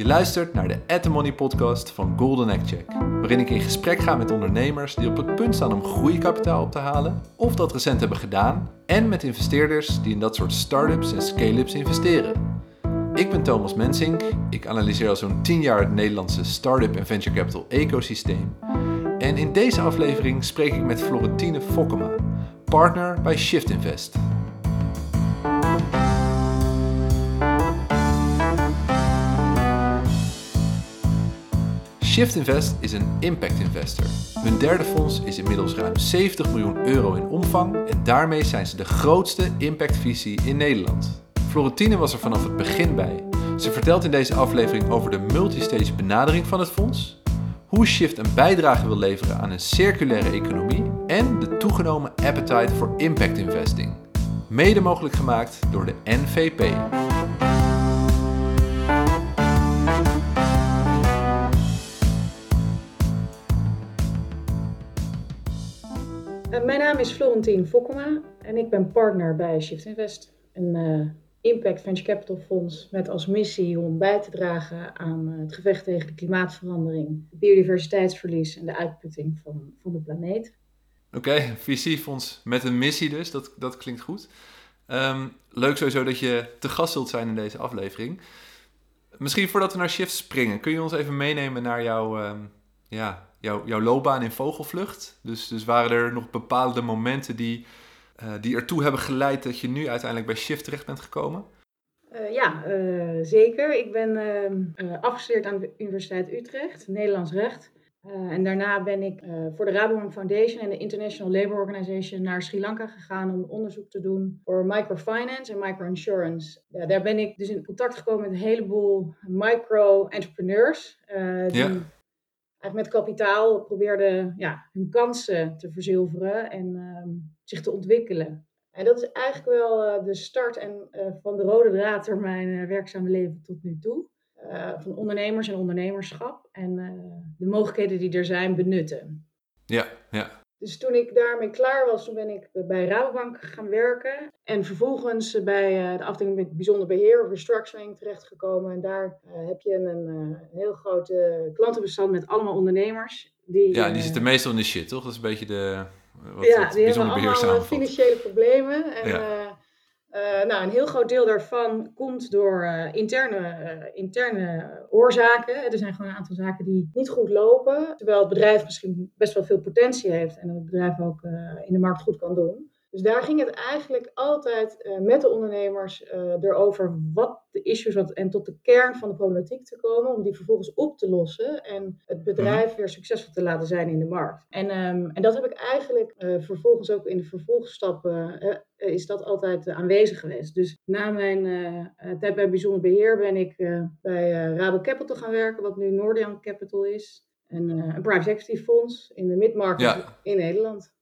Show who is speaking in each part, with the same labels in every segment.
Speaker 1: Je luistert naar de At The Money podcast van Golden Egg Check, waarin ik in gesprek ga met ondernemers die op het punt staan om groeikapitaal op te halen of dat recent hebben gedaan en met investeerders die in dat soort start-ups en scale-ups investeren. Ik ben Thomas Mensink, ik analyseer al zo'n 10 jaar het Nederlandse start-up en venture capital ecosysteem. En in deze aflevering spreek ik met Florentine Fokkema, partner bij Shift Invest. Shift Invest is een impact investor. Hun derde fonds is inmiddels ruim 70 miljoen euro in omvang en daarmee zijn ze de grootste impactvisie in Nederland. Florentine was er vanaf het begin bij. Ze vertelt in deze aflevering over de multistage benadering van het fonds, hoe Shift een bijdrage wil leveren aan een circulaire economie en de toegenomen appetite voor impact investing. Mede mogelijk gemaakt door de NVP.
Speaker 2: Mijn naam is Florentien Fokkema en ik ben partner bij Shift Invest, een uh, impact venture capital fonds met als missie om bij te dragen aan uh, het gevecht tegen de klimaatverandering, biodiversiteitsverlies en de uitputting van, van de planeet.
Speaker 1: Oké, okay, visiefonds met een missie dus, dat, dat klinkt goed. Um, leuk sowieso dat je te gast zult zijn in deze aflevering. Misschien voordat we naar Shift springen, kun je ons even meenemen naar jouw, um, ja, jouw, jouw loopbaan in vogelvlucht? Dus, dus waren er nog bepaalde momenten die, uh, die ertoe hebben geleid dat je nu uiteindelijk bij Shift terecht bent gekomen?
Speaker 2: Uh, ja, uh, zeker. Ik ben ehm, afgestudeerd aan de Universiteit Utrecht, Nederlands recht. en daarna ben ik voor de Rabobank Foundation en de International Labour Organization naar Sri Lanka gegaan om onderzoek te doen voor microfinance en microinsurance. Ja, daar ben ik dus in contact gekomen met een heleboel micro-entrepreneurs. die ja met kapitaal probeerden ja, hun kansen te verzilveren en um, zich te ontwikkelen. En dat is eigenlijk wel uh, de start en, uh, van de rode draad door mijn uh, werkzame leven tot nu toe. van ondernemers en ondernemerschap en de mogelijkheden die er zijn benutten.
Speaker 1: Ja, ja.
Speaker 2: Dus toen ik daarmee klaar was, toen ben ik bij Rabobank gaan werken. En vervolgens bij de afdeling met bijzonder beheer of restructuring terechtgekomen. En daar heb je een, een heel groot klantenbestand met allemaal ondernemers. Die,
Speaker 1: ja, die zitten meestal in de shit, toch? Dat is een beetje de
Speaker 2: wat, ja, wat die hebben allemaal financiële problemen. En, ja. Uh, nou, een heel groot deel daarvan komt door uh, interne, uh, interne oorzaken. Er zijn gewoon een aantal zaken die niet goed lopen. Terwijl het bedrijf misschien best wel veel potentie heeft en het bedrijf ook in de markt goed kan doen. Dus daar ging het eigenlijk altijd uh, met de ondernemers uh, erover wat de issues was en tot de kern van de problematiek te komen, om die vervolgens op te lossen en het bedrijf weer succesvol te laten zijn in de markt. En, um, en dat heb ik eigenlijk uh, vervolgens ook in de vervolgstappen, is dat altijd aanwezig geweest. Dus na mijn tijd bij Bijzonder Beheer ben ik bij Rabo Capital gaan werken, wat nu Nordian Capital is. Een, een private equity fonds in de midmarket ja. in Nederland.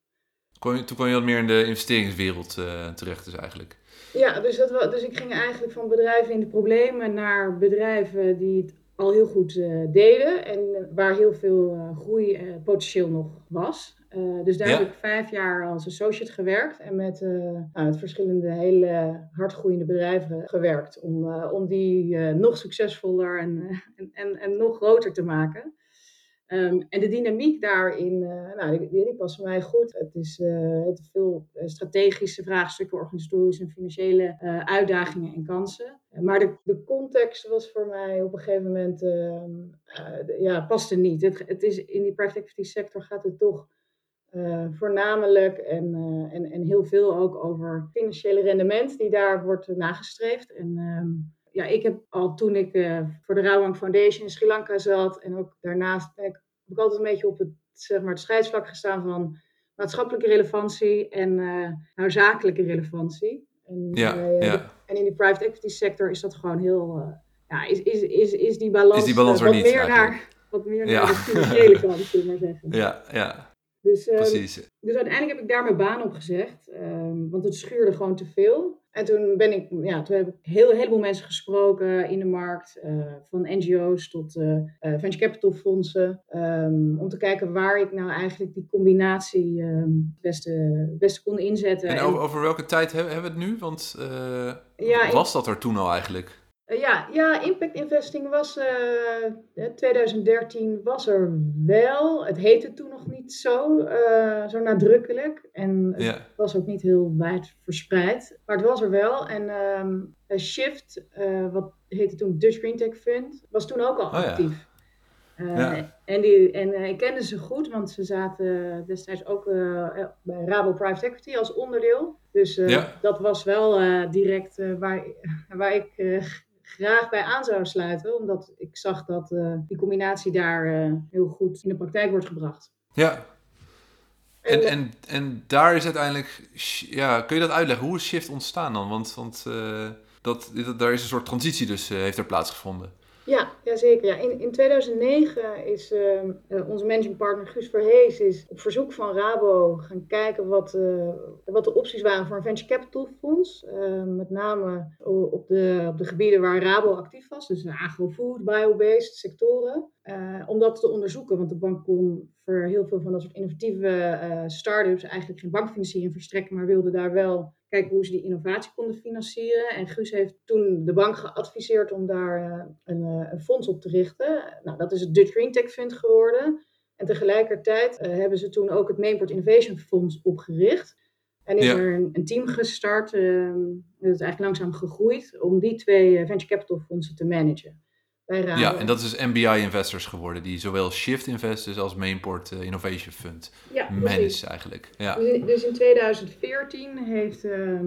Speaker 1: Kon je, toen kwam je wat meer in de investeringswereld uh, terecht dus eigenlijk.
Speaker 2: Ja, dus, dat, dus ik ging eigenlijk van bedrijven in de problemen naar bedrijven die het al heel goed uh, deden en waar heel veel uh, groeipotentieel nog was. dus daar ja. heb ik vijf jaar als associate gewerkt en met, nou, met verschillende hele hardgroeiende bedrijven gewerkt om, om die nog succesvoller en, en, en, en nog groter te maken. Um, en de dynamiek daarin, uh, nou, die, die past mij goed. Het is uh, het veel strategische vraagstukken, organisatorische en financiële uitdagingen en kansen. Maar de, de context was voor mij op een gegeven moment, uh, ja, paste niet. Het, het, is, in die private equity sector gaat het toch voornamelijk en, en, en heel veel ook over financiële rendement die daar wordt nagestreefd. En um, ja, ik heb al toen ik voor de Rabobank Foundation in Sri Lanka zat en ook daarnaast heb ik altijd een beetje op het, zeg maar, het scheidsvlak gestaan van maatschappelijke relevantie en uh, nou, zakelijke relevantie. En,
Speaker 1: ja, uh, ja.
Speaker 2: en in die private equity sector is dat gewoon heel, ja, is, is, is, is die balans,
Speaker 1: is die balans
Speaker 2: wat,
Speaker 1: niet,
Speaker 2: meer naar, wat meer ja. naar de financiële kant, zullen we maar zeggen.
Speaker 1: Ja, ja.
Speaker 2: Dus, um,
Speaker 1: Precies.
Speaker 2: dus uiteindelijk heb ik daar mijn baan op gezegd, um, want het schuurde gewoon te veel. En toen ben ik, ja, toen heb ik heel, een heleboel mensen gesproken in de markt, uh, van NGO's tot uh, uh, venture capital fondsen, um, om te kijken waar ik nou eigenlijk die combinatie um, het beste, beste kon inzetten.
Speaker 1: En over, over welke tijd hebben we het nu? Want ja, was dat er toen al eigenlijk?
Speaker 2: Ja, ja, impact investing was uh, 2013 was er wel. Het heette toen nog niet zo, zo nadrukkelijk. En het was ook niet heel wijd verspreid. Maar het was er wel. En um, Shift, wat heette toen Dutch Green Tech Fund, was toen ook al oh, actief. Ja. En, die, en ik kende ze goed, want ze zaten destijds ook bij Rabo Private Equity als onderdeel. Dus dat was wel direct waar, waar ik graag bij aan zou sluiten, omdat ik zag dat uh, die combinatie daar uh, heel goed in de praktijk wordt gebracht.
Speaker 1: Ja. En, en, en daar is uiteindelijk, ja, kun je dat uitleggen? Hoe is Shift ontstaan dan? Want, want uh, dat, dat, daar is een soort transitie dus, heeft er plaatsgevonden.
Speaker 2: Ja, ja zeker. Ja. In, in 2009 is uh, onze managing partner Guus Verhees is op verzoek van Rabo gaan kijken wat, uh, wat de opties waren voor een venture capital fonds. Uh, met name op de, op de gebieden waar Rabo actief was, dus agrofood, biobased sectoren. om dat te onderzoeken, want de bank kon voor heel veel van dat soort innovatieve start-ups eigenlijk geen bankfinanciering verstrekken, maar wilde daar wel kijken hoe ze die innovatie konden financieren. En Guus heeft toen de bank geadviseerd om daar eh, een, eh, een fonds op te richten. Nou, dat is het Dutch Green Tech Fund geworden. En tegelijkertijd uh, hebben ze toen ook het Mainport Innovation Fonds opgericht. En is er een, een, team gestart, uh, dat is eigenlijk langzaam gegroeid, om die twee venture capital fondsen te managen.
Speaker 1: Ja, en dat is MBI Investors geworden, die zowel Shift Investors als Mainport uh, Innovation Fund ja, manage eigenlijk. Ja.
Speaker 2: Dus, in, dus in 2014 heeft, uh,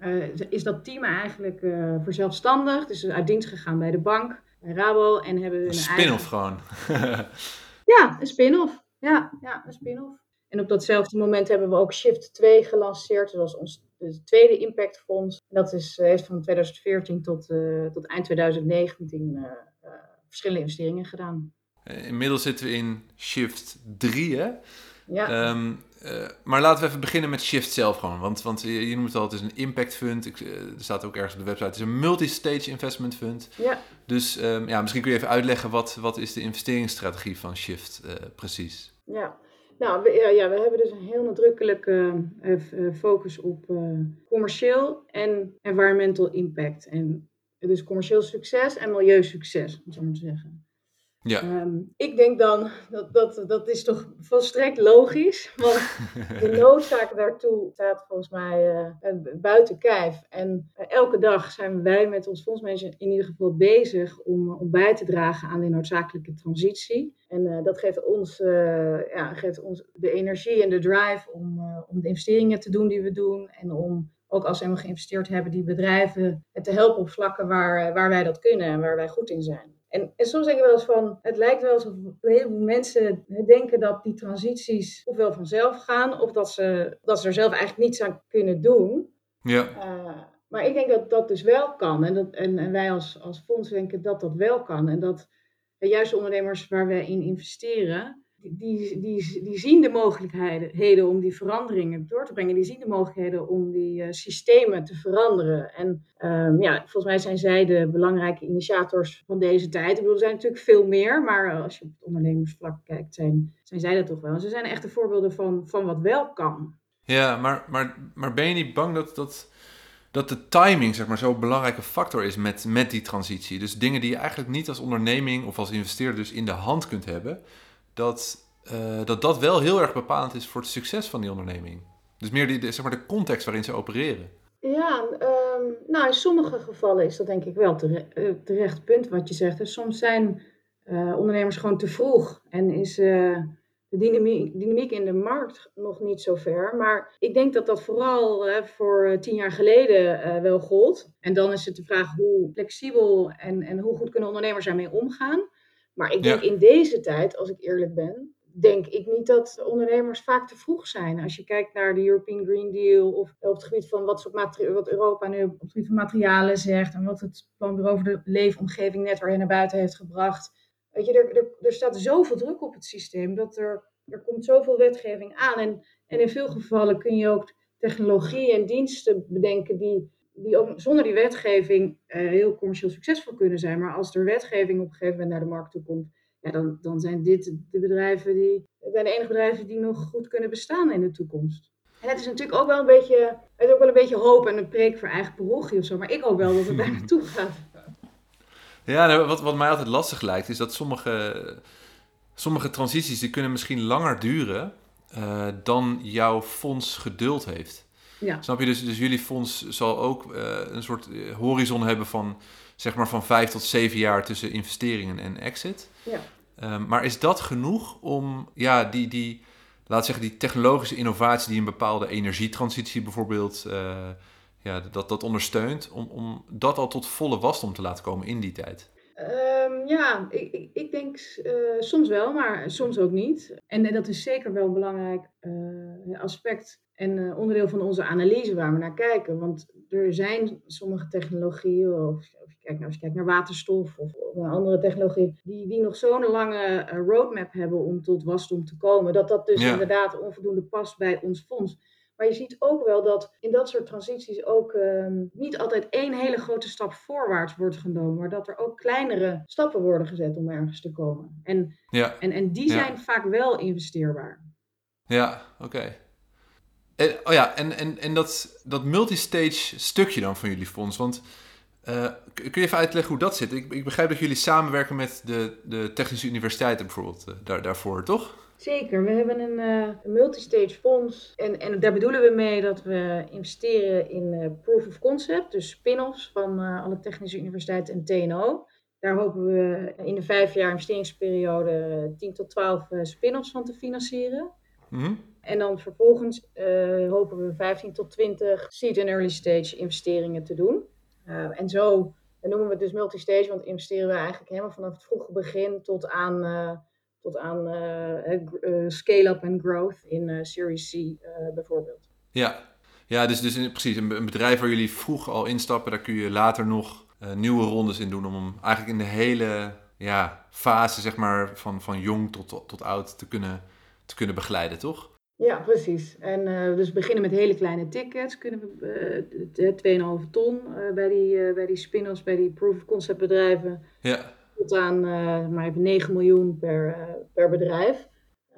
Speaker 2: uh, is dat team eigenlijk uh, verzelfstandigd, dus uit dienst gegaan bij de bank, bij Rabo en hebben
Speaker 1: een, een spin-off gewoon.
Speaker 2: ja, een spin-off. Ja, ja, een spin-off. En op datzelfde moment hebben we ook Shift 2 gelanceerd. Dat was ons de tweede impactfonds. Dat is, heeft van 2014 tot, tot eind 2019 verschillende investeringen gedaan.
Speaker 1: Eh, inmiddels zitten we in shift 3, hè? Ja. Ehm, eh, maar laten we even beginnen met Shift zelf gewoon. Want, want je, noemt het al, het is een impact fund. Ik, uh, er staat ook ergens op de website. Het is een multi-stage investment fund. Ja. Dus um, ja, misschien kun je even uitleggen wat, wat is de investeringsstrategie van Shift uh, precies?
Speaker 2: Ja. Nou, we, ja, we hebben dus een heel nadrukkelijke focus op commercieel en environmental impact. En dus commercieel succes en milieusucces, om zo maar te zeggen. Ja. Ehm, ik denk dan, dat, dat, dat is toch volstrekt logisch. Want de noodzaak daartoe staat volgens mij uh, buiten kijf. En uh, elke dag zijn wij met ons fondsmanager in ieder geval bezig om, om bij te dragen aan die noodzakelijke transitie. En uh, dat geeft ons, ja, geeft ons de energie en de drive om, om de investeringen te doen die we doen. En om ook als we helemaal geïnvesteerd hebben, die bedrijven te helpen op vlakken waar, waar wij dat kunnen en waar wij goed in zijn. En, en soms denk ik wel eens van, het lijkt wel alsof een heleboel mensen denken dat die transities ofwel vanzelf gaan, of dat ze, dat ze er zelf eigenlijk niets aan kunnen doen. Ja. Uh, maar ik denk dat dat dus wel kan. En, dat, en, en wij als, als fonds denken dat dat wel kan. En dat juist de ondernemers waar we in investeren, die, die, die zien de mogelijkheden om die veranderingen door te brengen. Die zien de mogelijkheden om die uh, systemen te veranderen. En um, ja, volgens mij zijn zij de belangrijke initiators van deze tijd. Ik bedoel, er zijn natuurlijk veel meer, maar als je op het ondernemersvlak kijkt, zijn, zijn zij dat toch wel. Ze zijn echte voorbeelden van, van wat wel kan.
Speaker 1: Ja, maar, maar, maar ben je niet bang dat, dat, dat de timing zeg maar, zo'n belangrijke factor is met, met die transitie? Dus dingen die je eigenlijk niet als onderneming of als investeerder dus in de hand kunt hebben dat, uh, dat dat wel heel erg bepalend is voor het succes van die onderneming. Dus meer die, zeg maar de context waarin ze opereren.
Speaker 2: Ja, um, nou in sommige gevallen is dat denk ik wel terecht, uh, terecht punt wat je zegt. Soms zijn uh, ondernemers gewoon te vroeg en is de dynamiek, dynamiek, in de markt nog niet zo ver. Maar ik denk dat dat vooral voor tien jaar geleden wel gold. En dan is het de vraag hoe flexibel en, en hoe goed kunnen ondernemers daarmee omgaan. Maar ik denk in deze tijd, als ik eerlijk ben, denk ik niet dat ondernemers vaak te vroeg zijn. Als je kijkt naar de European Green Deal of op het gebied van wat, wat Europa nu op het gebied van materialen zegt en wat het Planbureau over de leefomgeving net weer naar buiten heeft gebracht. Weet je, er, er, er staat zoveel druk op het systeem dat er, er komt zoveel wetgeving aan. En, en in veel gevallen kun je ook technologie en diensten bedenken die die ook zonder die wetgeving uh, heel commercieel succesvol kunnen zijn. Maar als er wetgeving op een gegeven moment naar de markt toe komt, ja, dan, dan zijn dit de bedrijven die, zijn de enige bedrijven die nog goed kunnen bestaan in de toekomst. En het is natuurlijk ook wel een beetje, het is ook wel een beetje hoop en een preek voor eigen parochie of zo. Maar ik hoop wel dat het daar naartoe gaat.
Speaker 1: Ja, nou, wat, wat mij altijd lastig lijkt, is dat sommige, sommige transities die kunnen misschien langer duren uh, dan jouw fonds geduld heeft. Ja. Snap je? Dus, dus jullie fonds zal ook uh, een soort horizon hebben van zeg maar van vijf tot zeven jaar tussen investeringen en exit. Ja. Um, maar is dat genoeg om ja, die, die, laat zeggen, die technologische innovatie die een bepaalde energietransitie bijvoorbeeld uh, ja, dat, dat ondersteunt, om, om dat al tot volle wasdom te laten komen in die tijd?
Speaker 2: Um, ja, ik, ik, ik denk uh, soms wel, maar soms ook niet. En, en dat is zeker wel een belangrijk uh, aspect en onderdeel van onze analyse waar we naar kijken. Want er zijn sommige technologieën, of Kijk nou, als je kijkt naar waterstof of, of andere technologie, die, die nog zo'n lange eh, roadmap hebben om tot wasdom te komen, dat dat dus inderdaad onvoldoende past bij ons fonds. Maar je ziet ook wel dat in dat soort transities ook ehm, niet altijd één hele grote stap voorwaarts wordt genomen, maar dat er ook kleinere stappen worden gezet om ergens te komen. En, ja. en, en die zijn vaak wel investeerbaar.
Speaker 1: Ja, oké. Oh ja, en, en, en dat, dat multistage stukje dan van jullie fonds, want uh, kun je even uitleggen hoe dat zit? Ik, ik, begrijp dat jullie samenwerken met de, de Technische Universiteiten bijvoorbeeld uh, daar, daarvoor, toch?
Speaker 2: Zeker, we hebben een, uh, multistage fonds en, en daar bedoelen we mee dat we investeren in proof of concept, dus spin-offs van alle technische universiteiten en TNO. Daar hopen we in de vijf jaar investeringsperiode 10 tot 12 spin-offs van te financieren. Mhm. En dan vervolgens hopen we 15 tot 20 seed en early stage investeringen te doen. Uh, en zo noemen we het dus multistage, want investeren we eigenlijk helemaal vanaf het vroege begin tot aan, uh, tot aan scale-up en growth in Series C bijvoorbeeld.
Speaker 1: Ja, ja dus, dus precies. Een, bedrijf waar jullie vroeg al instappen, daar kun je later nog nieuwe rondes in doen om eigenlijk in de hele ja, fase zeg maar, van, van jong tot, tot, tot oud te kunnen, te kunnen begeleiden, toch?
Speaker 2: Ja, precies. En uh, dus beginnen met hele kleine tickets. Kunnen we uh, 2,5 ton uh, bij die, bij die spin-offs, bij die proof of concept bedrijven. Ja. Tot aan maar even 9 miljoen per, per bedrijf.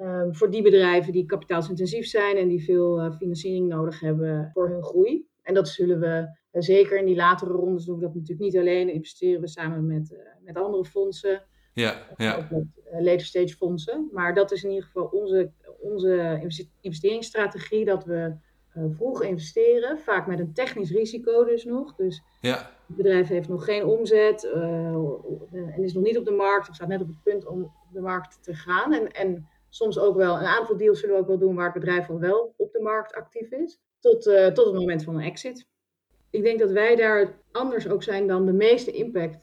Speaker 2: Um, voor die bedrijven die kapitaalsintensief zijn en die veel financiering nodig hebben voor hun groei. En dat zullen we zeker in die latere rondes doen we dat natuurlijk niet alleen. Investeren we samen met, met andere fondsen. Ja, ja. Ook met later stage fondsen. Maar dat is in ieder geval onze onze investeringsstrategie dat we uh, vroeg investeren, vaak met een technisch risico dus nog. Dus ja. het bedrijf heeft nog geen omzet uh, en is nog niet op de markt of staat net op het punt om op de markt te gaan. En, en soms ook wel, een aantal deals zullen we ook wel doen waar het bedrijf al wel op de markt actief is, tot, uh, tot het moment van een exit. Ik denk dat wij daar anders ook zijn dan de meeste impact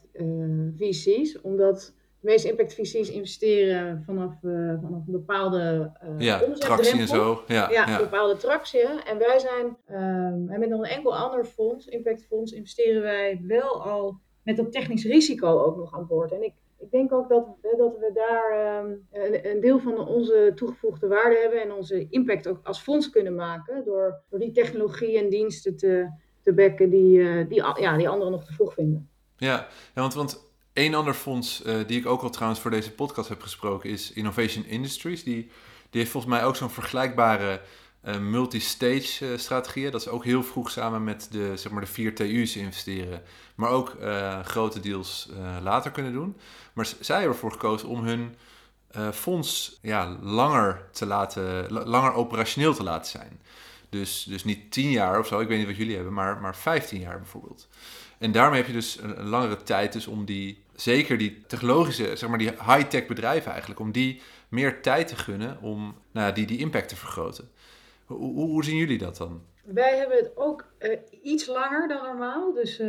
Speaker 2: VC's, omdat de meeste impact VC's investeren vanaf, uh, vanaf een bepaalde uh, ja, tractie en zo. Ja, ja, een bepaalde tractie. En wij zijn, um, en met nog een enkel ander fonds, Impact Fonds, investeren wij wel al met dat technisch risico ook nog aan boord. En ik, ik denk ook dat, dat we daar um, een, een, deel van onze toegevoegde waarde hebben en onze impact ook als fonds kunnen maken door, door die technologie en diensten te, te bekken die, uh, die, ja, die anderen nog te vroeg vinden.
Speaker 1: Ja, ja want, want Eén ander fonds uh, die ik ook al trouwens voor deze podcast heb gesproken is Innovation Industries. Die, die heeft volgens mij ook zo'n vergelijkbare uh, multi-stage uh, strategieën. Dat is ook heel vroeg samen met de, zeg maar de vier TU's investeren. Maar ook grote deals later kunnen doen. Maar zij hebben ervoor gekozen om hun fonds ja, langer, te laten, langer operationeel te laten zijn. Dus, dus niet tien jaar of zo, ik weet niet wat jullie hebben, maar, maar 15 jaar bijvoorbeeld. En daarmee heb je dus een, een langere tijd dus om die zeker die technologische, zeg maar die high-tech bedrijven eigenlijk, om die meer tijd te gunnen om nou, die, die impact te vergroten. Hoe, hoe, hoe zien jullie dat dan?
Speaker 2: Wij hebben het ook uh, iets langer dan normaal. Dus uh,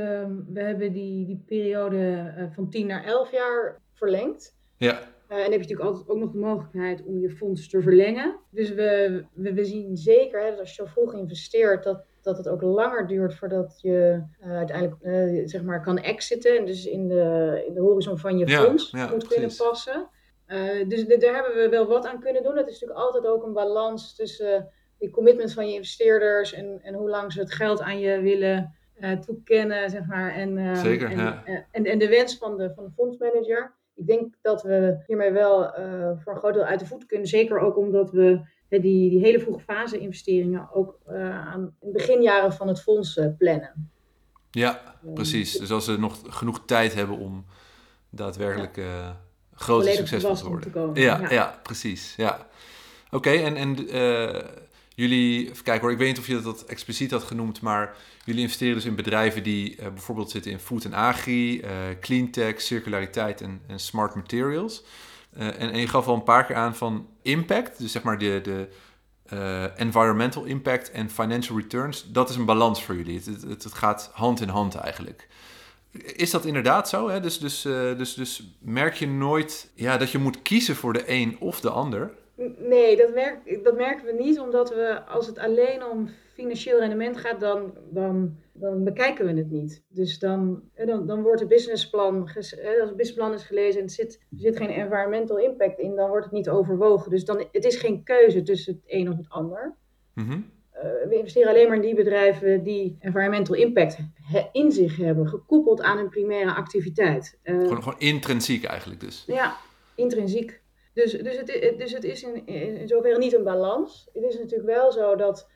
Speaker 2: we hebben die, die periode uh, van 10 naar 11 jaar verlengd. Ja. Eh, en dan heb je natuurlijk altijd ook nog de mogelijkheid om je fonds te verlengen. Dus we, we, we zien zeker hè, dat als je zo vroeg investeert, dat dat het ook langer duurt voordat je uh, uiteindelijk uh, zeg maar kan exiten. En dus in de, in de horizon van je fonds moet kunnen passen. Uh, dus daar hebben we wel wat aan kunnen doen. Dat is natuurlijk altijd ook een balans tussen die commitments van je investeerders en, en hoe lang ze het geld aan je willen toekennen, zeg maar. En, Zeker, en, ja. en, en de wens van de, van de fondsmanager. Ik denk dat we hiermee wel voor een groot deel uit de voet kunnen. Zeker ook omdat we die, die hele vroege fase investeringen ook uh, aan de beginjaren van het fonds uh, plannen.
Speaker 1: Ja, precies. Dus als ze nog genoeg tijd hebben om daadwerkelijk uh, grote succesvol te worden.
Speaker 2: Te
Speaker 1: ja, ja, ja. precies. Ja. Oké, en, en jullie, even kijken hoor, ik weet niet of je dat expliciet had genoemd, maar jullie investeren dus in bedrijven die bijvoorbeeld zitten in food en agri, cleantech, circulariteit en, en smart materials. En, en je gaf al een paar keer aan van impact, dus zeg maar de, de uh, environmental impact en financial returns, dat is een balans voor jullie. Het, het, gaat hand in hand eigenlijk. Is dat inderdaad zo? Hè? Dus, dus, uh, dus, dus merk je nooit ja, dat je moet kiezen voor de een of de ander?
Speaker 2: Nee, dat, merk, dat merken we niet, omdat we als het alleen om financieel rendement gaat, dan, dan, dan bekijken we het niet. Dus dan, dan, dan wordt het businessplan, als het businessplan is gelezen en er zit, er zit geen environmental impact in, dan wordt het niet overwogen. Dus dan, het is geen keuze tussen het een of het ander.
Speaker 1: Mhm.
Speaker 2: Eh, we investeren alleen maar in die bedrijven die environmental impact in zich hebben, gekoppeld aan hun primaire activiteit.
Speaker 1: Uh, gewoon, gewoon intrinsiek eigenlijk dus.
Speaker 2: Ja, intrinsiek. Dus, dus, het, dus het is in, in zoverre niet een balans. Het is natuurlijk wel zo dat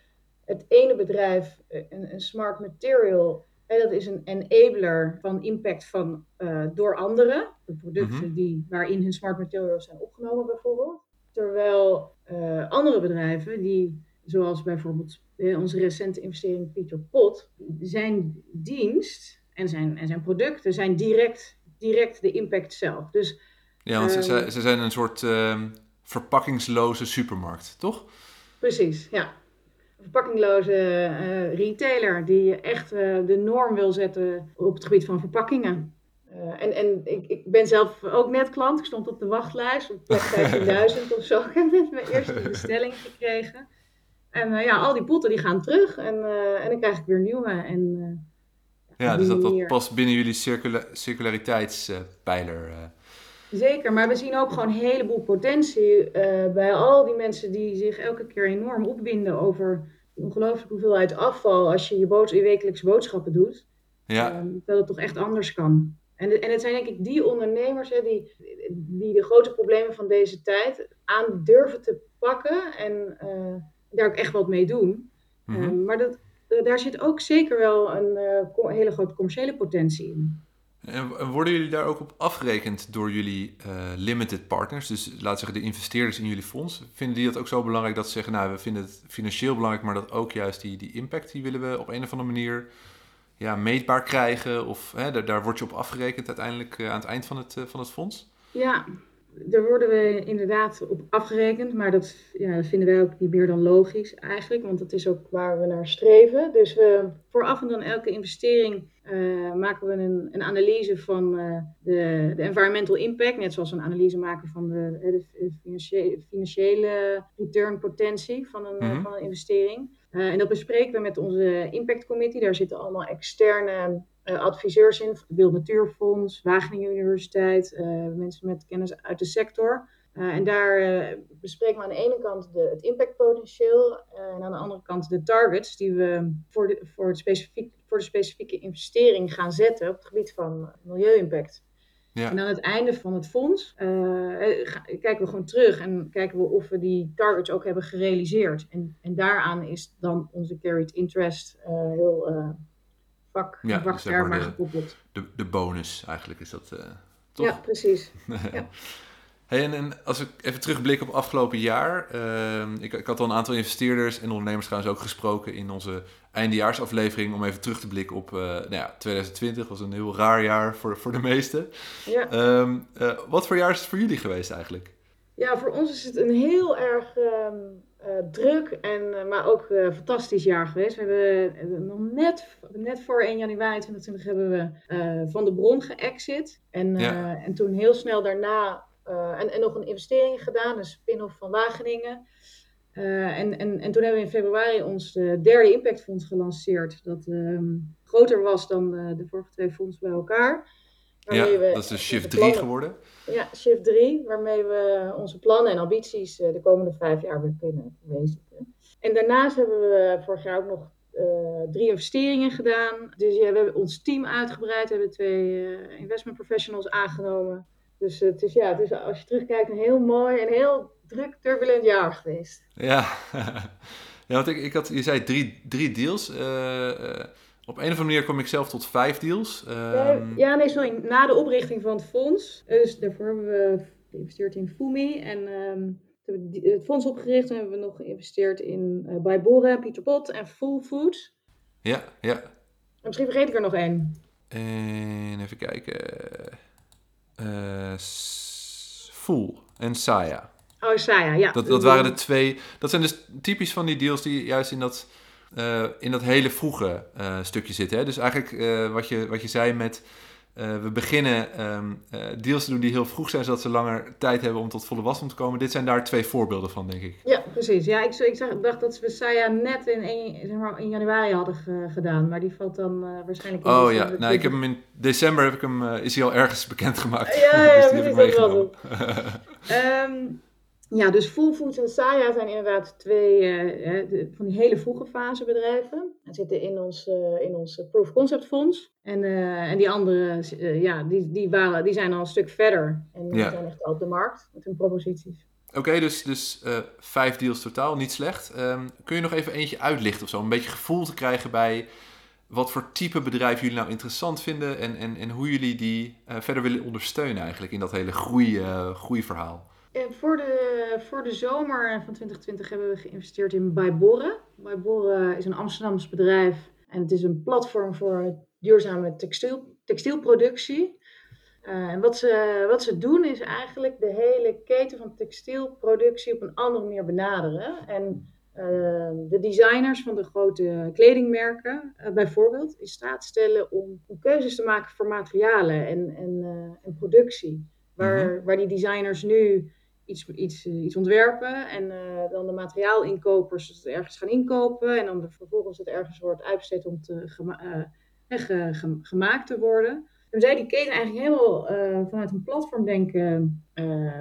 Speaker 2: het ene bedrijf, eh, een, een smart material, hè, dat is een enabler van impact van, uh, door anderen. De producten mhm. die, waarin hun smart materials zijn opgenomen bijvoorbeeld. Terwijl uh, andere bedrijven, die, zoals bijvoorbeeld onze recente investering Peter Pot, zijn dienst en zijn, en zijn producten zijn direct, direct de impact zelf. Dus
Speaker 1: ja, want ze, ehm, ze, zijn een soort uh, verpakkingsloze supermarkt, toch?
Speaker 2: Precies, ja. Een verpakkingloze uh, retailer die echt uh, de norm wil zetten op het gebied van verpakkingen. Uh, en en ik, ik ben zelf ook net klant. Ik stond op de wachtlijst op plek 15.000 of zo. Ik heb net mijn eerste bestelling gekregen. En ja, al die potten die gaan terug en, en dan krijg ik weer nieuwe. En,
Speaker 1: ja, dus dat, dat past binnen jullie circula circulariteitspijler.
Speaker 2: Zeker, maar we zien ook gewoon een heleboel potentie uh, bij al die mensen die zich elke keer enorm opwinden over ongelooflijk hoeveelheid afval als je je, boods je wekelijkse boodschappen doet.
Speaker 1: Ja.
Speaker 2: Um, dat het toch echt anders kan. En, en het zijn denk ik die ondernemers hè, die, die de grote problemen van deze tijd aan durven te pakken en uh, daar ook echt wat mee doen. Mm -hmm. um, maar dat, daar zit ook zeker wel een uh, hele grote commerciële potentie in.
Speaker 1: En worden jullie daar ook op afgerekend door jullie uh, limited partners? Dus laten zeggen de investeerders in jullie fonds. Vinden die dat ook zo belangrijk dat ze zeggen, nou we vinden het financieel belangrijk, maar dat ook juist die, die impact, die willen we op een of andere manier ja, meetbaar krijgen? Of hè, daar, daar word je op afgerekend uiteindelijk uh, aan het eind van het, uh, van het fonds?
Speaker 2: Ja, daar worden we inderdaad op afgerekend, maar dat, ja, dat vinden wij ook niet meer dan logisch eigenlijk, want dat is ook waar we naar streven. Dus we vooraf en dan elke investering uh, maken we een, een analyse van uh, de, de, environmental impact, net zoals we een analyse maken van de, de financiële, financiële return potentie van een, mm-hmm. van een investering. Uh, en dat bespreken we met onze Impact Committee. Daar zitten allemaal externe adviseurs in, Wild Natuurfonds, Wageningen Universiteit, mensen met kennis uit de sector. Uh, en daar uh, bespreken we aan de ene kant de, het impactpotentieel uh, en aan de andere kant de targets die we voor de, voor, het specifiek, voor de specifieke investering gaan zetten op het gebied van milieu-impact. Ja. En aan het einde van het fonds kijken we gewoon terug en kijken we of we die targets ook hebben gerealiseerd. En, en daaraan is dan onze carried interest heel vak,
Speaker 1: ja,
Speaker 2: dus gekoppeld.
Speaker 1: De, de bonus eigenlijk is dat toch?
Speaker 2: Ja, precies. ja.
Speaker 1: Hey, en, en, als ik even terugblik op afgelopen jaar. Uh, ik, ik, had al een aantal investeerders en ondernemers trouwens ook gesproken in onze eindejaarsaflevering. Om even terug te blikken op uh, nou ja, 2020. was een heel raar jaar voor, voor de meesten.
Speaker 2: Ja.
Speaker 1: Um, uh, wat voor jaar is het voor jullie geweest eigenlijk?
Speaker 2: Ja, voor ons is het een heel erg um, druk, en, maar ook fantastisch jaar geweest. We hebben nog net, net voor 1 januari 2020 hebben we van de bron geëxit. En,
Speaker 1: ja.
Speaker 2: en toen heel snel daarna uh, en, en, nog een investering gedaan, een spin-off van Wageningen. Uh, en, en, en toen hebben we in februari ons derde impactfonds gelanceerd. Dat um, groter was dan uh, de vorige twee fondsen bij elkaar.
Speaker 1: Ja, we, dat is de Shift 3 geworden.
Speaker 2: Ja, Shift 3, waarmee we onze plannen en ambities de komende vijf jaar weer kunnen verwezenlijken. En daarnaast hebben we vorig jaar ook nog drie investeringen gedaan. Dus ja, we hebben ons team uitgebreid, we hebben twee investment professionals aangenomen. Dus het is, ja, het is, als je terugkijkt, een heel mooi en heel druk, turbulent jaar geweest.
Speaker 1: Ja, ja want ik, ik had, je zei drie, drie deals. Op een of andere manier kom ik zelf tot vijf deals.
Speaker 2: Um... Ja, nee, sorry. Na de oprichting van het fonds, dus daarvoor hebben we geïnvesteerd in Fumi en um, het fonds opgericht. En hebben we nog geïnvesteerd in uh, Bijboren, Pieter Pot en Full Food.
Speaker 1: Ja, ja. En
Speaker 2: misschien vergeet ik er nog één.
Speaker 1: En even kijken. Uh, Full en Saya.
Speaker 2: Oh, Saya, ja.
Speaker 1: Dat, dat waren de twee. Dat zijn dus typisch van die deals die juist in dat, uh, in dat hele vroege uh, stukje zitten. Hè? Dus eigenlijk uh, wat, je, wat je zei met. we beginnen um, deals te doen die heel vroeg zijn, zodat ze langer tijd hebben om tot volle wasdom te komen. Dit zijn daar twee voorbeelden van, denk ik.
Speaker 2: Ja, precies. Ja, ik, ik zag, dacht dat we Saya net in, een, zeg maar, in januari hadden gedaan, maar die valt dan waarschijnlijk.
Speaker 1: Oh ja, nou, ik heb hem in december heb ik hem, is hij al ergens bekendgemaakt.
Speaker 2: Ja, ja, dus die heb ik meegenomen. Ja, dus Full Foods en Saya zijn inderdaad twee uh, van die hele vroege fase bedrijven. Die zitten in ons, uh, in ons Proof Concept Fonds. En, uh, en die andere, ja, die, die, waren, die zijn al een stuk verder. En die zijn echt al op de markt met hun proposities.
Speaker 1: Oké, okay, dus, dus vijf deals totaal, niet slecht. Um, kun je nog even eentje uitlichten of zo? Een beetje gevoel te krijgen bij wat voor type bedrijf jullie nou interessant vinden. En, en, en hoe jullie die verder willen ondersteunen eigenlijk in dat hele groei, groeiverhaal.
Speaker 2: Voor de, voor de zomer van 2020 hebben we geïnvesteerd in Bijborre. Bijborre is een Amsterdams bedrijf en het is een platform voor duurzame textiel, textielproductie. Uh, en wat ze, wat ze doen is eigenlijk de hele keten van textielproductie op een andere manier benaderen. En uh, de designers van de grote kledingmerken uh, bijvoorbeeld in staat stellen om, om, keuzes te maken voor materialen en, en, en productie. Waar, mm -hmm. waar die designers nu iets, iets, eh, iets ontwerpen en uh, dan de materiaalinkopers het ergens gaan inkopen en dan vervolgens het ergens wordt uitbesteed om te gema ge gemaakt te worden. En zij die keten eigenlijk helemaal vanuit een platformdenken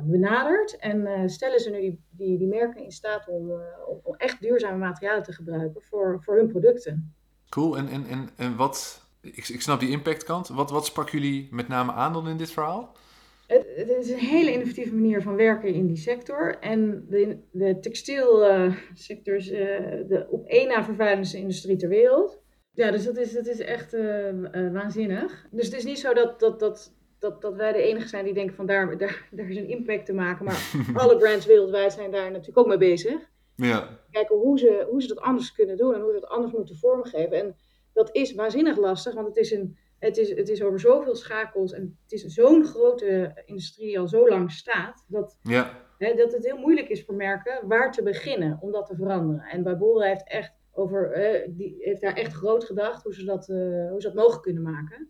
Speaker 2: benaderd en stellen ze nu die, die, die merken in staat om, om, om, echt duurzame materialen te gebruiken voor, voor hun producten.
Speaker 1: Cool, en, en, en, en wat, ik, ik snap die impactkant, wat, wat sprak jullie met name aan dan in dit verhaal?
Speaker 2: Het, is een hele innovatieve manier van werken in die sector. En de, de textielsector is uh, de op één na vervuilendste industrie ter wereld. Ja, dus dat is, dat is echt uh, waanzinnig. Dus het is niet zo dat, dat, dat, dat, dat wij de enige zijn die denken van daar, daar, daar is een impact te maken. Maar alle brands wereldwijd zijn daar natuurlijk ook mee bezig.
Speaker 1: Ja.
Speaker 2: Kijken hoe ze, hoe ze dat anders kunnen doen en hoe ze dat anders moeten vormgeven. En dat is waanzinnig lastig, want het is een het is, het is over zoveel schakels en het is zo'n grote industrie die al zo lang staat, dat,
Speaker 1: ja.
Speaker 2: hè, dat het heel moeilijk is voor merken waar te beginnen om dat te veranderen. En bij Bora heeft, echt over, uh, die heeft daar echt groot gedacht hoe ze dat, uh, hoe ze dat mogelijk kunnen maken.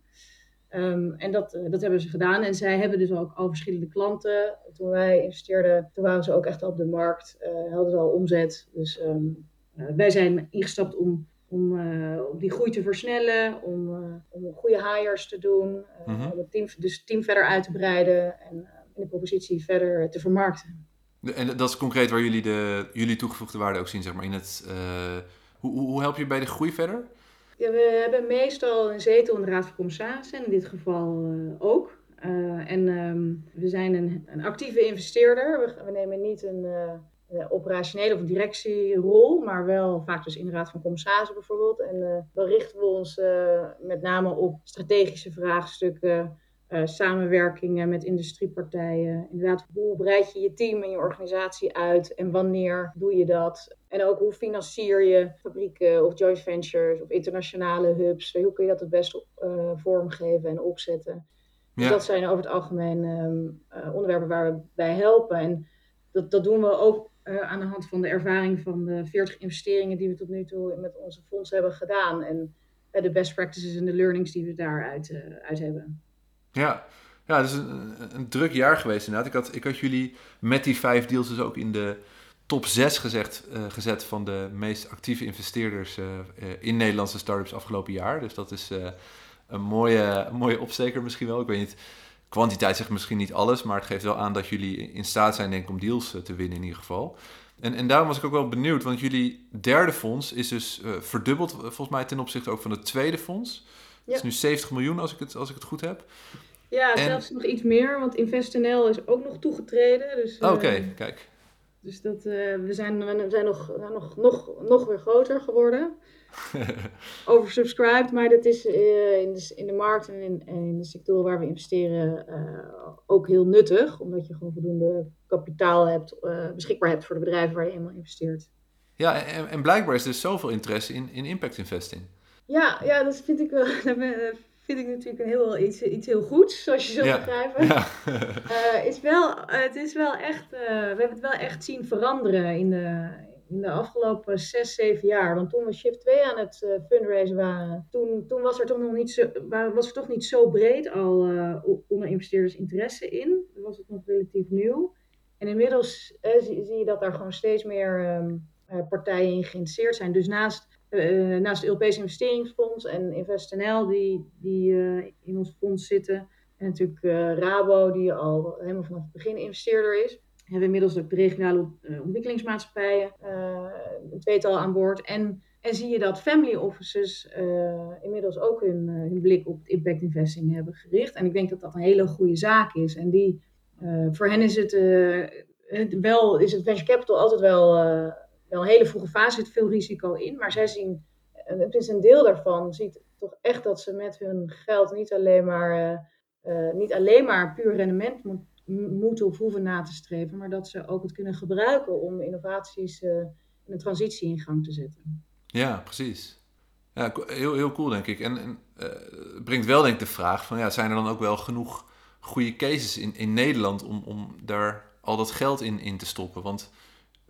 Speaker 2: Um, en dat, uh, dat hebben ze gedaan. En zij hebben dus ook al verschillende klanten. Toen wij investeerden, toen waren ze ook echt op de markt, hadden ze al omzet. Dus um, wij zijn ingestapt om om, uh, om die groei te versnellen, om, uh, om goede hires te doen, uh, mm -hmm. om het team, dus het team verder uit te breiden en de propositie verder te vermarkten.
Speaker 1: En dat is concreet waar jullie, de, jullie toegevoegde waarde ook zien, zeg maar, in het, hoe, hoe help je bij de groei verder?
Speaker 2: Ja, we hebben meestal een zetel in de Raad van Commissarissen, in dit geval ook. en um, we zijn een, een actieve investeerder. We, we nemen niet een uh, operationele of directierol, maar wel vaak dus in de Raad van Commissarissen bijvoorbeeld. En uh, dan richten we ons uh, met name op strategische vraagstukken, samenwerkingen met industriepartijen. Inderdaad, hoe breid je je team en je organisatie uit en wanneer doe je dat? En ook hoe financier je fabrieken of joint ventures of internationale hubs? Hoe kun je dat het beste vormgeven en opzetten? Dus dat zijn over het algemeen um, onderwerpen waar we bij helpen. En dat, dat doen we ook uh, aan de hand van de ervaring van de 40 investeringen die we tot nu toe met onze fonds hebben gedaan. En uh, de best practices en de learnings die we daaruit uh, uit hebben.
Speaker 1: Ja, ja het is een, een, druk jaar geweest inderdaad. Ik had, ik had jullie met die vijf deals dus ook in de top 6 gezegd, gezet van de meest actieve investeerders in Nederlandse startups afgelopen jaar. Dus dat is een, mooie, een mooie opsteker misschien wel. Ik weet niet kwantiteit zegt misschien niet alles, maar het geeft wel aan dat jullie in staat zijn, denk ik, om deals eh, te winnen in ieder geval. En, en daarom was ik ook wel benieuwd, want jullie derde fonds is dus uh, verdubbeld, eh, volgens mij ten opzichte ook van het tweede fonds. Het is nu 70 miljoen, als ik het, als ik het goed heb.
Speaker 2: Ja, zelfs nog iets meer, want InvestNL is ook nog toegetreden. Dus,
Speaker 1: uh... Oké, okay, kijk.
Speaker 2: Dus dat, we zijn, we zijn nog, nog, nog, nog weer groter geworden. oversubscribed, maar dat is uh, in, de, in de markt en in, in de sectoren waar we investeren uh, ook heel nuttig, omdat je gewoon voldoende kapitaal hebt, uh, beschikbaar hebt voor de bedrijven waar je eenmaal investeert.
Speaker 1: Ja, en, en blijkbaar is er zoveel interesse in, in impact investing.
Speaker 2: Ja, ja, dat vind ik wel. vind ik natuurlijk een heel, iets, iets heel goeds, zoals je zult ja. begrijpen. Ja. is wel, het is wel echt, we hebben het wel echt zien veranderen in de, in de afgelopen zes, zeven jaar. Want toen we Shift 2 aan het uh, fundraisen waren, toen, toen was er toch nog niet zo, was er toch niet zo breed al uh, onder investeerders interesse in. Dan was het nog relatief nieuw. En inmiddels eh, zie, zie, je dat daar gewoon steeds meer um, partijen in geïnteresseerd zijn. Dus naast, naast het Europese investeringsfonds en InvestNL, die, die in ons fonds zitten, en natuurlijk Rabo, die al helemaal vanaf het begin investeerder is hebben inmiddels ook de regionale uh, ontwikkelingsmaatschappijen uh, een tweetal aan boord. En, en zie je dat family offices uh, inmiddels ook hun, hun blik op impact investing hebben gericht. En ik denk dat dat een hele goede zaak is. En die, voor hen is het, wel, is het venture capital altijd wel, wel een hele vroege fase, zit veel risico in. Maar zij zien, het is een deel daarvan, ziet toch echt dat ze met hun geld niet alleen maar, niet alleen maar puur rendement moet moeten of hoeven na te streven, maar dat ze ook het kunnen gebruiken om innovaties uh, en een transitie in gang te zetten.
Speaker 1: Ja, precies. Ja, heel, heel cool denk ik. En, en uh, brengt wel denk ik de vraag van, ja, zijn er dan ook wel genoeg goede cases in, in Nederland om, om daar al dat geld in, in te stoppen? Want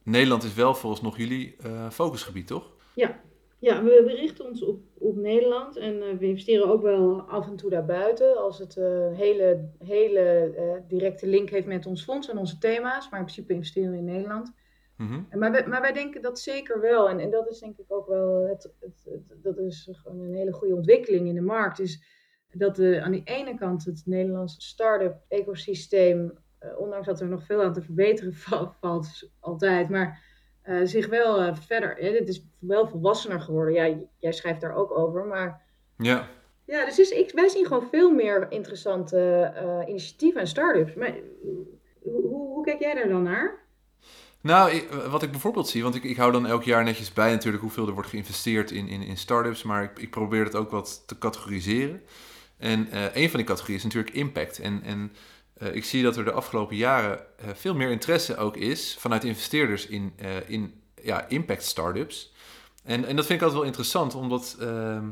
Speaker 1: Nederland is wel volgens nog jullie uh, focusgebied, toch?
Speaker 2: Ja, ja, we, richten ons op, op Nederland en uh, we investeren ook wel af en toe daarbuiten als het een uh, hele, hele uh, directe link heeft met ons fonds en onze thema's. Maar in principe investeren we in Nederland. Mm maar, wij, maar wij denken dat zeker wel. En, en dat is denk ik ook wel, het, het, het, dat is gewoon een hele goede ontwikkeling in de markt. Is dat de, aan de ene kant het Nederlandse start-up ecosysteem, ondanks dat er nog veel aan te verbeteren valt, altijd, maar uh, zich wel uh, verder. Ja, dit is wel volwassener geworden. Ja, jij schrijft daar ook over, maar.
Speaker 1: Ja.
Speaker 2: Ja, dus is, ik, wij zien gewoon veel meer interessante uh, initiatieven en start-ups. Maar hoe, hoe, kijk jij daar dan naar?
Speaker 1: Nou, ik, wat ik bijvoorbeeld zie, want ik, ik hou dan elk jaar netjes bij natuurlijk hoeveel er wordt geïnvesteerd in, in, in start-ups, maar ik, ik probeer het ook wat te categoriseren. En een van die categorieën is natuurlijk impact. En, en uh, ik zie dat er de afgelopen jaren uh, veel meer interesse ook is vanuit investeerders in, uh, in ja, impact startups. En, en dat vind ik altijd wel interessant, omdat ehm,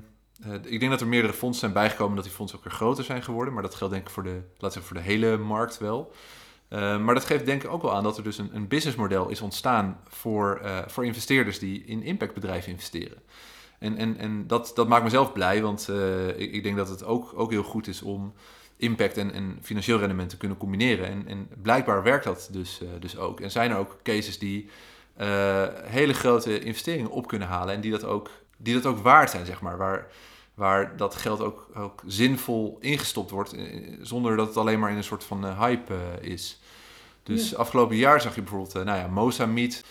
Speaker 1: ik denk dat er meerdere fondsen zijn bijgekomen, dat die fondsen ook weer groter zijn geworden. Maar dat geldt denk ik voor de, laten we voor de hele markt wel. maar dat geeft denk ik ook wel aan dat er dus een, een businessmodel is ontstaan voor, voor investeerders die in impactbedrijven investeren. En, en, en dat, dat maakt mezelf blij, want ik, ik denk dat het ook, ook heel goed is om impact en, en financieel rendement te kunnen combineren. En, en blijkbaar werkt dat dus, uh, dus ook. En zijn er ook cases die uh, hele grote investeringen op kunnen halen en die dat ook, die dat ook waard zijn, zeg maar. Waar, waar dat geld ook, ook zinvol ingestopt wordt, eh, zonder dat het alleen maar in een soort van hype is. Dus afgelopen jaar zag je bijvoorbeeld, nou ja, Mosa Meat,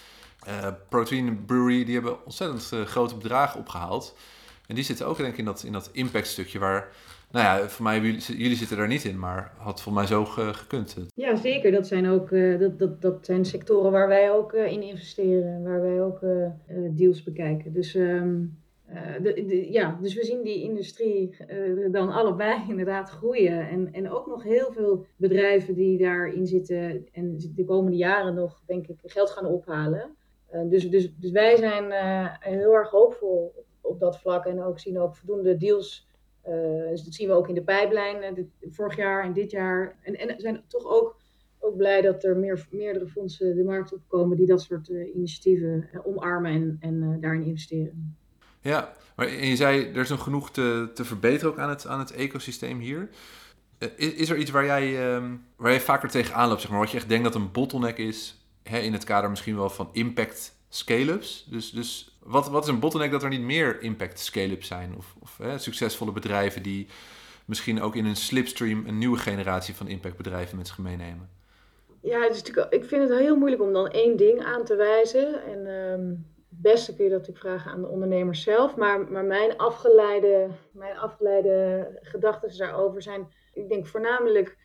Speaker 1: Protein Brewery, die hebben ontzettend grote bedragen opgehaald. En die zitten ook denk ik in dat, in dat impact stukje waar nou ja, voor mij, jullie, zitten daar niet in, maar had voor mij zo gekund.
Speaker 2: Ja, zeker. Dat zijn ook uh, dat, dat, dat zijn sectoren waar wij ook uh, in investeren, waar wij ook uh, deals bekijken. Dus, um, de, ja, dus we zien die industrie dan allebei inderdaad groeien. En, en ook nog heel veel bedrijven die daarin zitten en de komende jaren nog, denk ik, geld gaan ophalen. dus, dus, dus wij zijn heel erg hoopvol op, dat vlak en ook zien ook voldoende deals dus dat zien we ook in de pijplijn, uh, vorig jaar en dit jaar. En, en zijn toch ook, ook blij dat er meer, meerdere fondsen de markt opkomen die dat soort uh, initiatieven omarmen en, en daarin investeren.
Speaker 1: Ja, maar en je zei er is nog genoeg te, te verbeteren ook aan het, aan het ecosysteem hier. Is, is, er iets waar jij, um, waar jij vaker tegenaan loopt, zeg maar, wat je echt denkt dat een bottleneck is hè, in het kader misschien wel van impact scale-ups? Dus, dus wat, wat is een bottleneck dat er niet meer impact scale-ups zijn? Of, of hè, succesvolle bedrijven die misschien ook in een slipstream een nieuwe generatie van impactbedrijven met zich meenemen?
Speaker 2: Ja, het is natuurlijk, ik vind het heel moeilijk om dan één ding aan te wijzen. En um, het beste kun je dat natuurlijk vragen aan de ondernemers zelf. Maar, maar mijn, afgeleide, mijn afgeleide gedachten daarover zijn, ik denk voornamelijk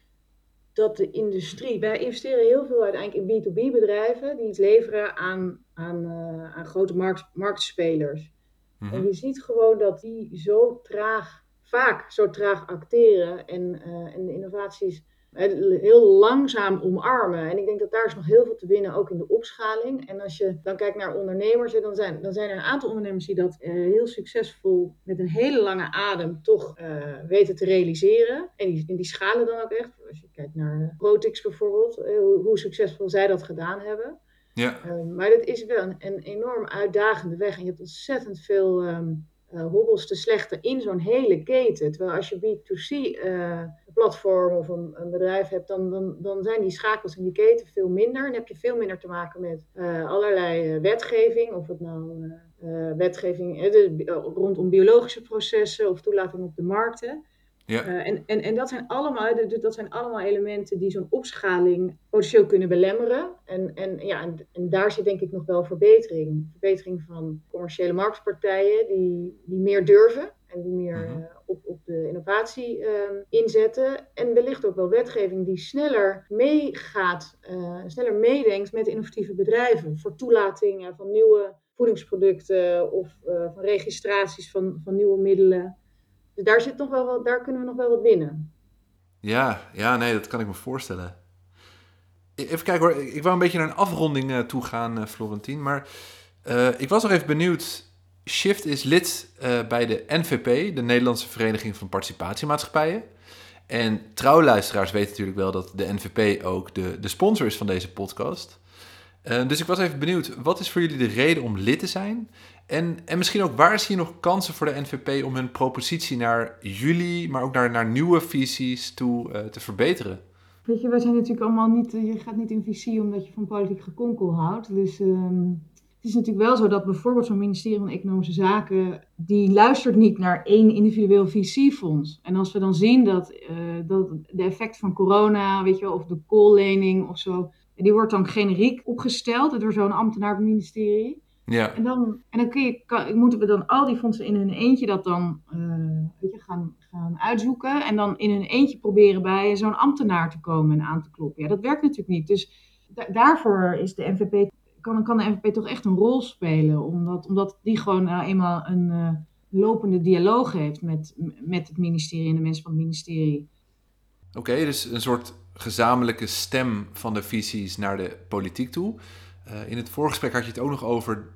Speaker 2: dat de industrie, wij investeren heel veel uiteindelijk in B2B bedrijven die iets leveren aan, aan, uh, aan grote markt, marktspelers. En mhm. je ziet gewoon dat die zo traag, vaak zo traag acteren en, uh, en de innovaties heel langzaam omarmen. En ik denk dat daar is nog heel veel te winnen, ook in de opschaling. En als je dan kijkt naar ondernemers, dan zijn, dan zijn er een aantal ondernemers die dat uh, heel succesvol met een hele lange adem toch uh, weten te realiseren. En die, en die schalen dan ook echt. Als je kijkt naar Protix bijvoorbeeld, uh, hoe, hoe, succesvol zij dat gedaan hebben. Ja. maar dat is wel een, een, enorm uitdagende weg. En je hebt ontzettend veel um, hobbels te slechten in zo'n hele keten. Terwijl als je B2C platform of een, een, bedrijf hebt, dan, dan, dan zijn die schakels in die keten veel minder. En heb je veel minder te maken met uh, allerlei uh, wetgeving, of het nou uh, wetgeving rondom biologische processen of toelating op de markten. Ja. en, en, en dat zijn allemaal, dat zijn allemaal elementen die zo'n opschaling potentieel kunnen belemmeren. En, en, ja, en, en, daar zit denk ik nog wel verbetering. Verbetering van commerciële marktpartijen die, die meer durven en die meer mhm. eh, op, op de innovatie ehm, inzetten. En wellicht ook wel wetgeving die sneller meegaat, uh, sneller meedenkt met innovatieve bedrijven. Voor toelatingen van nieuwe voedingsproducten of van registraties van, van nieuwe middelen. Dus daar, zit nog wel wat, daar kunnen we nog wel wat winnen.
Speaker 1: Ja, ja, nee, dat kan ik me voorstellen. Even kijken hoor, ik wou een beetje naar een afronding toe gaan, Florentien. Maar ik was nog even benieuwd Shift is lid bij de NVP, de Nederlandse Vereniging van Participatiemaatschappijen. En trouwluisteraars weten natuurlijk wel dat de NVP ook de, de sponsor is van deze podcast. Dus ik was even benieuwd, wat is voor jullie de reden om lid te zijn? En, en misschien ook, waar zie je nog kansen voor de NVP om hun propositie naar jullie, maar ook naar, naar nieuwe visies toe uh, te verbeteren?
Speaker 2: Weet je, wij zijn natuurlijk allemaal niet, je gaat niet in visie omdat je van politiek gekonkel houdt. Dus uh, het is natuurlijk wel zo dat bijvoorbeeld zo'n ministerie van Economische Zaken, die luistert niet naar één individueel visiefonds. En als we dan zien dat, uh, dat de effect van corona, weet je of de koollening of zo, die wordt dan generiek opgesteld door zo'n ambtenaar op het ministerie. Ja. En dan, en dan kun je, kan, moeten we dan al die fondsen in hun eentje dat dan uh, weet je, gaan, gaan uitzoeken. En dan in hun eentje proberen bij zo'n ambtenaar te komen en aan te kloppen. Ja, dat werkt natuurlijk niet. Dus daarvoor is de NVP kan, kan de NVP toch echt een rol spelen. Omdat, omdat die gewoon nou eenmaal een uh, lopende dialoog heeft met, met het ministerie en de mensen van het ministerie.
Speaker 1: Oké, dus een soort gezamenlijke stem van de visies naar de politiek toe. Uh, in het voorgesprek had je het ook nog over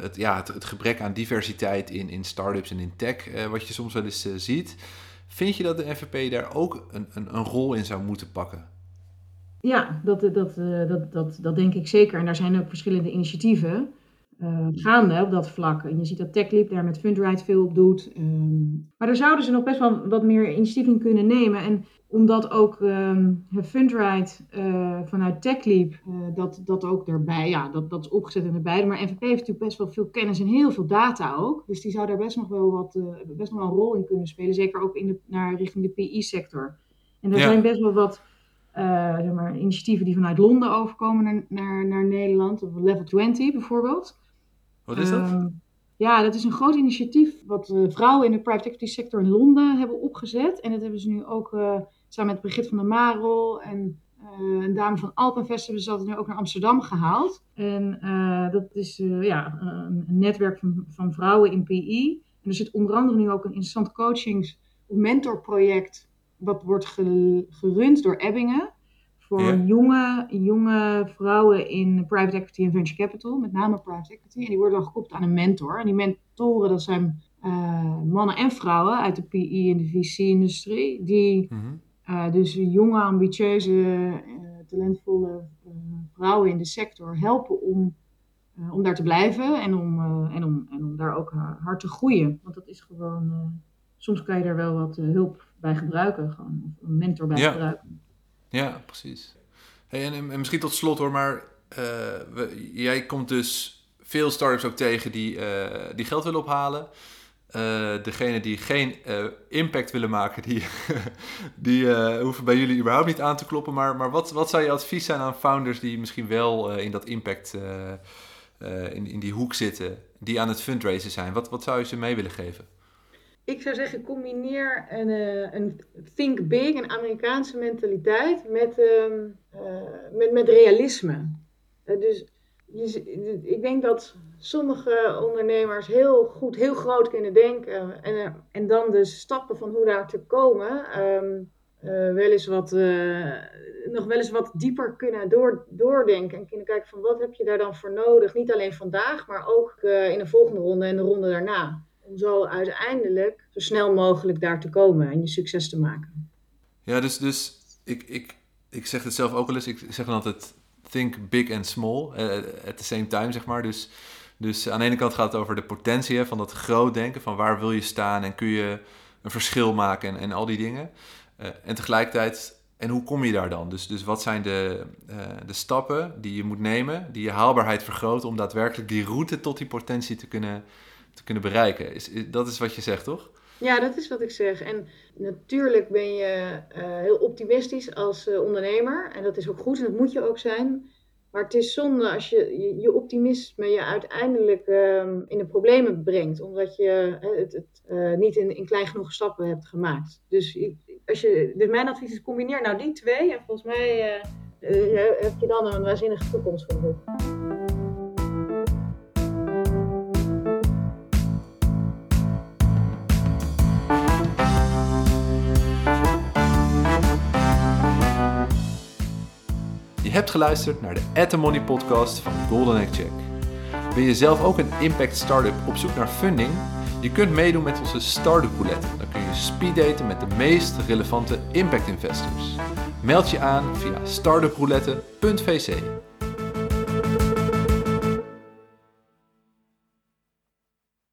Speaker 1: het, ja, het, gebrek aan diversiteit in, in start-ups en in tech, wat je soms wel eens ziet. Vind je dat de NVP daar ook een, een, een rol in zou moeten pakken?
Speaker 2: Ja, dat, dat, eh, dat, dat, dat denk ik zeker. En daar zijn ook verschillende initiatieven uh, gaande op dat vlak. En je ziet dat TechLeap daar met Fundride veel op doet. Um, maar daar zouden ze nog best wel wat meer initiatieven in kunnen nemen. En omdat ook um, Fundride uh, vanuit TechLeap, uh, dat, dat ook daarbij, ja, dat, dat is opgezet de beide. Maar NVP heeft natuurlijk best wel veel kennis en heel veel data ook. Dus die zou daar best nog wel, wat, best nog wel een rol in kunnen spelen. Zeker ook in de, naar richting de PI-sector. En er zijn best wel wat uh, zeg maar, initiatieven die vanuit Londen overkomen naar, naar, naar Nederland. Of Level 20 bijvoorbeeld.
Speaker 1: Wat is dat? Uh,
Speaker 2: ja, dat is een groot initiatief wat uh, vrouwen in de private equity sector in Londen hebben opgezet. En dat hebben ze nu ook uh, samen met Brigitte van der Marel en een dame van Alpenvest hebben ze dat nu ook naar Amsterdam gehaald. En dat is ja, een netwerk van, van vrouwen in PI. En er zit onder andere nu ook een interessant coachings- of mentorproject wat wordt gerund door Ebbingen. Voor jonge, jonge vrouwen in private equity en venture capital, met name private equity. En die worden dan gekoppeld aan een mentor. En die mentoren, dat zijn uh, mannen en vrouwen uit de PE en de VC-industrie. Die mm uh, dus jonge, ambitieuze, uh, talentvolle vrouwen in de sector helpen om, om daar te blijven en om, en, om, en om daar ook hard te groeien. Want dat is gewoon, soms kan je daar wel wat hulp bij gebruiken. Gewoon een mentor bij gebruiken.
Speaker 1: Ja, precies. Hey, en, en, misschien tot slot hoor, maar we, jij komt dus veel startups ook tegen die, uh, die geld willen ophalen. Uh, degene die geen impact willen maken, die, die hoeven bij jullie überhaupt niet aan te kloppen. Maar, maar wat, wat zou je advies zijn aan founders die misschien wel in dat impact, in, in die hoek zitten, die aan het fundraisen zijn? Wat, wat zou je ze mee willen geven?
Speaker 2: Ik zou zeggen, combineer een, eh, een think big, een Amerikaanse mentaliteit met, ehm, eh, met, met realisme. Uh, dus je, ik denk dat sommige ondernemers heel goed, heel groot kunnen denken en, en dan de stappen van hoe daar te komen um, wel eens wat, nog wel eens wat dieper kunnen door, doordenken en kunnen kijken van wat heb je daar dan voor nodig. Niet alleen vandaag, maar ook in de volgende ronde en de ronde daarna om zo uiteindelijk zo snel mogelijk daar te komen en je succes te maken.
Speaker 1: Ja, dus, dus ik, ik, ik zeg het zelf ook wel eens. Ik zeg dan altijd think big and small uh, at the same time, zeg maar. Dus, dus aan de ene kant gaat het over de potentie van dat groot denken, van waar wil je staan en kun je een verschil maken en, en al die dingen. Uh, en tegelijkertijd, en hoe kom je daar dan? Dus, dus wat zijn de, de stappen die je moet nemen, die je haalbaarheid vergroten om daadwerkelijk die route tot die potentie te kunnen te kunnen bereiken. Is, dat is wat je zegt, toch?
Speaker 2: Ja, dat is wat ik zeg. En natuurlijk ben je uh, heel optimistisch als uh, ondernemer. En dat is ook goed en dat moet je ook zijn. Maar het is zonde als je je, optimisme je uiteindelijk uh, in de problemen brengt. Omdat je het, het uh, niet in, in klein genoeg stappen hebt gemaakt. Dus, als je, dus mijn advies is combineer nou die twee. En volgens mij heb je dan een waanzinnige toekomst voor.
Speaker 1: Je hebt geluisterd naar de At The Money podcast van Golden Egg Check. Ben je zelf ook een impact startup op zoek naar funding? Je kunt meedoen met onze Startup Roulette. Dan kun je speeddaten met de meest relevante impact investors. Meld je aan via startuproulette.vc.